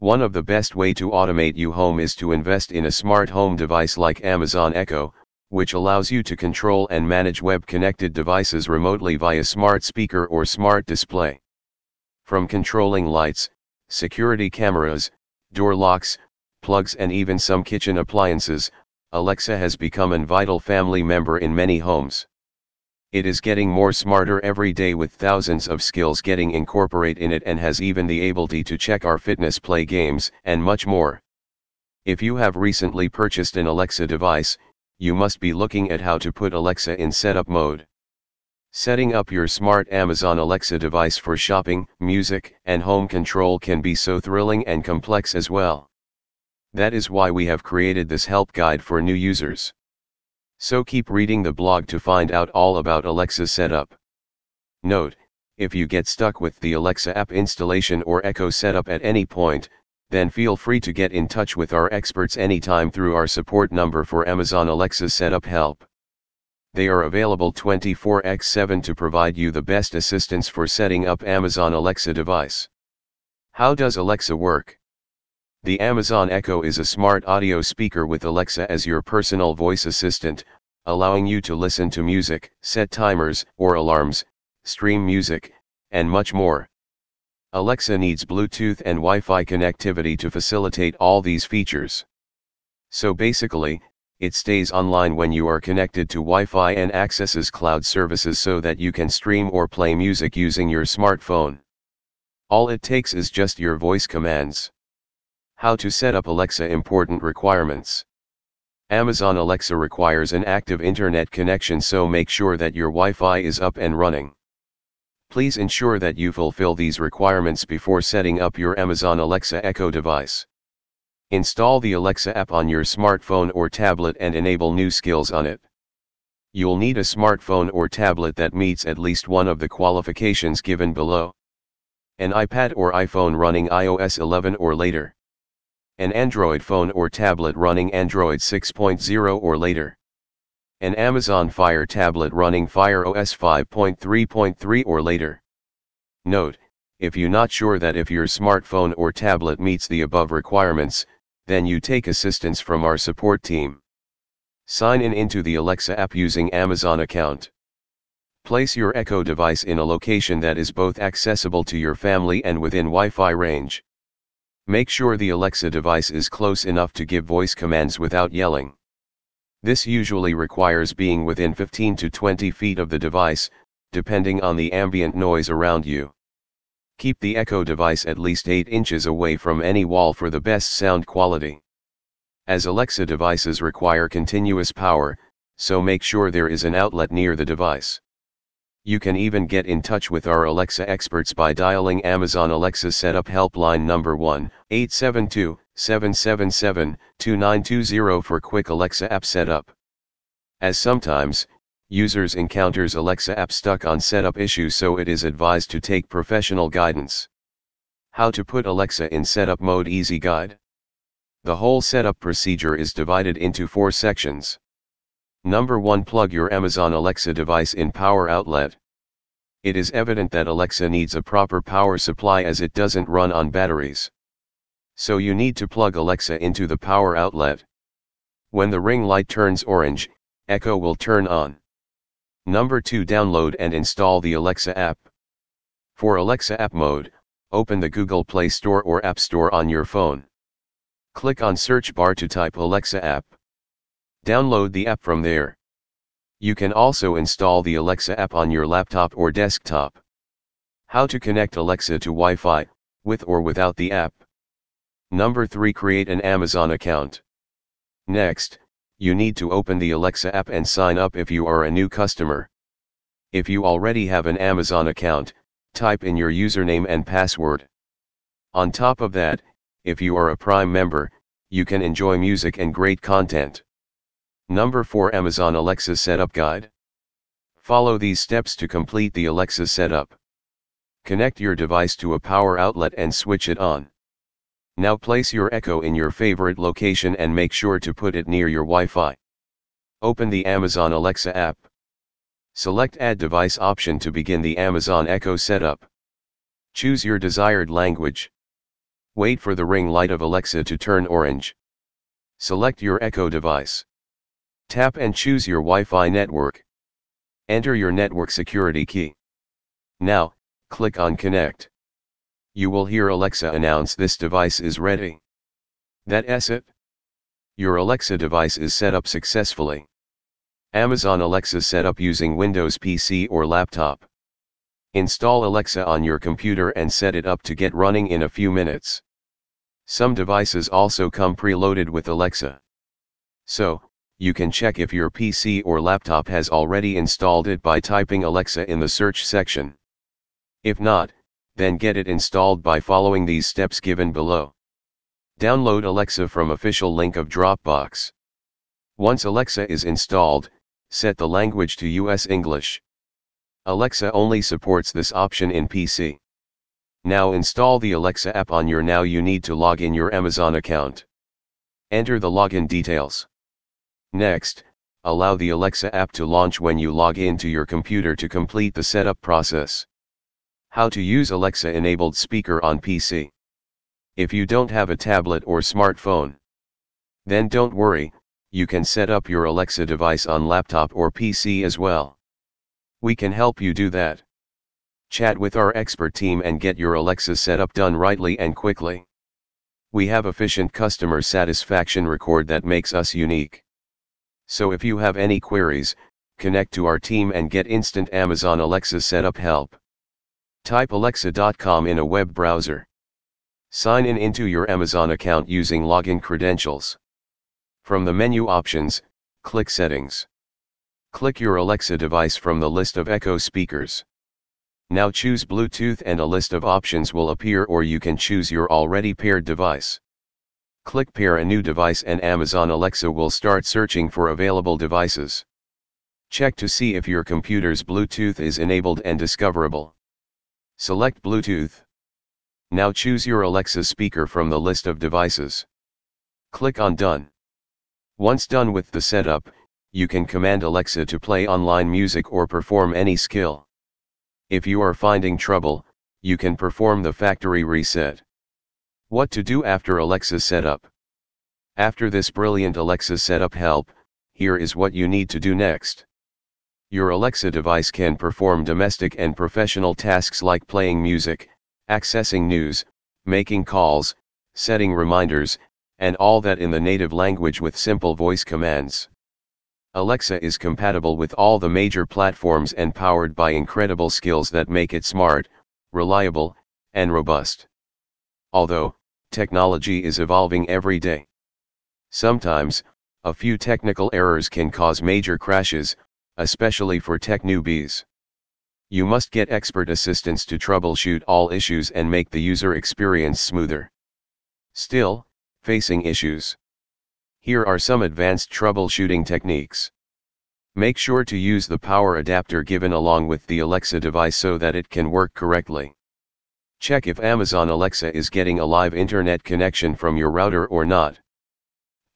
One of the best way to automate your home is to invest in a smart home device like Amazon Echo, which allows you to control and manage web-connected devices remotely via smart speaker or smart display. From controlling lights, security cameras, door locks, plugs and even some kitchen appliances, Alexa has become a vital family member in many homes. It is getting more smarter every day with thousands of skills getting incorporate in it and has even the ability to check our fitness play games and much more. If you have recently purchased an Alexa device, you must be looking at how to put Alexa in setup mode. Setting up your smart Amazon Alexa device for shopping, music, and home control can be so thrilling and complex as well. That is why we have created this help guide for new users. So keep reading the blog to find out all about Alexa setup. Note, if you get stuck with the Alexa app installation or Echo setup at any point, then feel free to get in touch with our experts anytime through our support number for Amazon Alexa setup help. They are available 24x7 to provide you the best assistance for setting up Amazon Alexa device. How does Alexa work? The Amazon Echo is a smart audio speaker with Alexa as your personal voice assistant, allowing you to listen to music, set timers or alarms, stream music, and much more. Alexa needs Bluetooth and Wi-Fi connectivity to facilitate all these features. So basically, it stays online when you are connected to Wi-Fi and accesses cloud services so that you can stream or play music using your smartphone. All it takes is just your voice commands. How to set up Alexa important requirements. Amazon Alexa requires an active internet connection so make sure that your Wi-Fi is up and running. Please ensure that you fulfill these requirements before setting up your Amazon Alexa Echo device. Install the Alexa app on your smartphone or tablet and enable new skills on it. You'll need a smartphone or tablet that meets at least one of the qualifications given below. An iPad or iPhone running iOS 11 or later an Android phone or tablet running Android 6.0 or later. An Amazon Fire tablet running Fire OS 5.3.3 or later. Note, if you're not sure that if your smartphone or tablet meets the above requirements, then you take assistance from our support team. Sign in into the Alexa app using Amazon account. Place your Echo device in a location that is both accessible to your family and within Wi-Fi range. Make sure the Alexa device is close enough to give voice commands without yelling. This usually requires being within 15 to 20 feet of the device, depending on the ambient noise around you. Keep the Echo device at least 8 inches away from any wall for the best sound quality. As Alexa devices require continuous power, so make sure there is an outlet near the device. You can even get in touch with our Alexa experts by dialing Amazon Alexa setup helpline number 1-872-777-2920 for quick Alexa app setup. As sometimes, users encounters Alexa app stuck on setup issues so it is advised to take professional guidance. How to put Alexa in setup mode easy guide. The whole setup procedure is divided into four sections. Number 1 Plug your Amazon Alexa device in power outlet. It is evident that Alexa needs a proper power supply as it doesn't run on batteries. So you need to plug Alexa into the power outlet. When the ring light turns orange, Echo will turn on. Number 2 Download and install the Alexa app. For Alexa app mode, open the Google Play Store or App Store on your phone. Click on search bar to type Alexa app. Download the app from there. You can also install the Alexa app on your laptop or desktop. How to connect Alexa to Wi-Fi, with or without the app. Number 3 Create an Amazon account. Next, you need to open the Alexa app and sign up if you are a new customer. If you already have an Amazon account, type in your username and password. On top of that, if you are a Prime member, you can enjoy music and great content. Number 4 Amazon Alexa Setup Guide. Follow these steps to complete the Alexa setup. Connect your device to a power outlet and switch it on. Now place your Echo in your favorite location and make sure to put it near your Wi-Fi. Open the Amazon Alexa app. Select Add Device option to begin the Amazon Echo setup. Choose your desired language. Wait for the ring light of Alexa to turn orange. Select your Echo device. Tap and choose your Wi-Fi network. Enter your network security key. Now, click on Connect. You will hear Alexa announce this device is ready. That's it. Your Alexa device is set up successfully. Amazon Alexa setup using Windows PC or laptop. Install Alexa on your computer and set it up to get running in a few minutes. Some devices also come preloaded with Alexa. So, you can check if your PC or laptop has already installed it by typing Alexa in the search section. If not, then get it installed by following these steps given below. Download Alexa from official link of Dropbox. Once Alexa is installed, set the language to US English. Alexa only supports this option in PC. Now install the Alexa app on your now you need to log in your Amazon account. Enter the login details. Next, allow the Alexa app to launch when you log into your computer to complete the setup process. How to use Alexa enabled speaker on PC. If you don't have a tablet or smartphone, then don't worry, you can set up your Alexa device on laptop or PC as well. We can help you do that. Chat with our expert team and get your Alexa setup done rightly and quickly. We have efficient customer satisfaction record that makes us unique. So if you have any queries, connect to our team and get instant Amazon Alexa setup help. Type alexa.com in a web browser. Sign in into your Amazon account using login credentials. From the menu options, click Settings. Click your Alexa device from the list of Echo speakers. Now choose Bluetooth and a list of options will appear or you can choose your already paired device. Click Pair a new device and Amazon Alexa will start searching for available devices. Check to see if your computer's Bluetooth is enabled and discoverable. Select Bluetooth. Now choose your Alexa speaker from the list of devices. Click on Done. Once done with the setup, you can command Alexa to play online music or perform any skill. If you are finding trouble, you can perform the factory reset. What to do after Alexa setup? After this brilliant Alexa setup help, here is what you need to do next. Your Alexa device can perform domestic and professional tasks like playing music, accessing news, making calls, setting reminders, and all that in the native language with simple voice commands. Alexa is compatible with all the major platforms and powered by incredible skills that make it smart, reliable, and robust. Although, technology is evolving every day. Sometimes, a few technical errors can cause major crashes, especially for tech newbies. You must get expert assistance to troubleshoot all issues and make the user experience smoother. Still, Facing issues. Here are some advanced troubleshooting techniques. Make sure to use the power adapter given along with the Alexa device so that it can work correctly. Check if Amazon Alexa is getting a live internet connection from your router or not.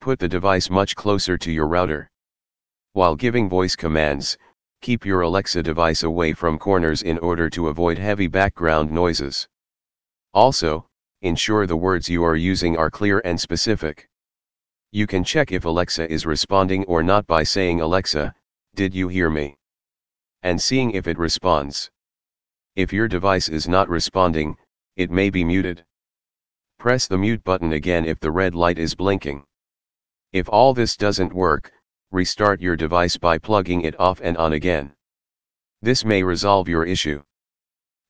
Put the device much closer to your router. While giving voice commands, keep your Alexa device away from corners in order to avoid heavy background noises. Also, ensure the words you are using are clear and specific. You can check if Alexa is responding or not by saying Alexa, did you hear me? And seeing if it responds. If your device is not responding, it may be muted. Press the mute button again if the red light is blinking. If all this doesn't work, restart your device by plugging it off and on again. This may resolve your issue.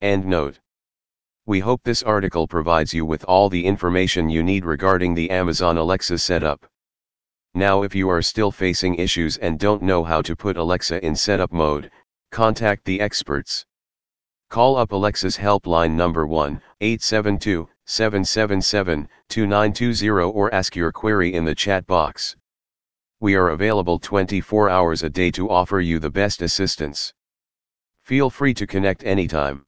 End note. We hope this article provides you with all the information you need regarding the Amazon Alexa setup. Now if you are still facing issues and don't know how to put Alexa in setup mode, contact the experts. Call up Alexa's helpline number 1-872-777-2920 or ask your query in the chat box. We are available 24 hours a day to offer you the best assistance. Feel free to connect anytime.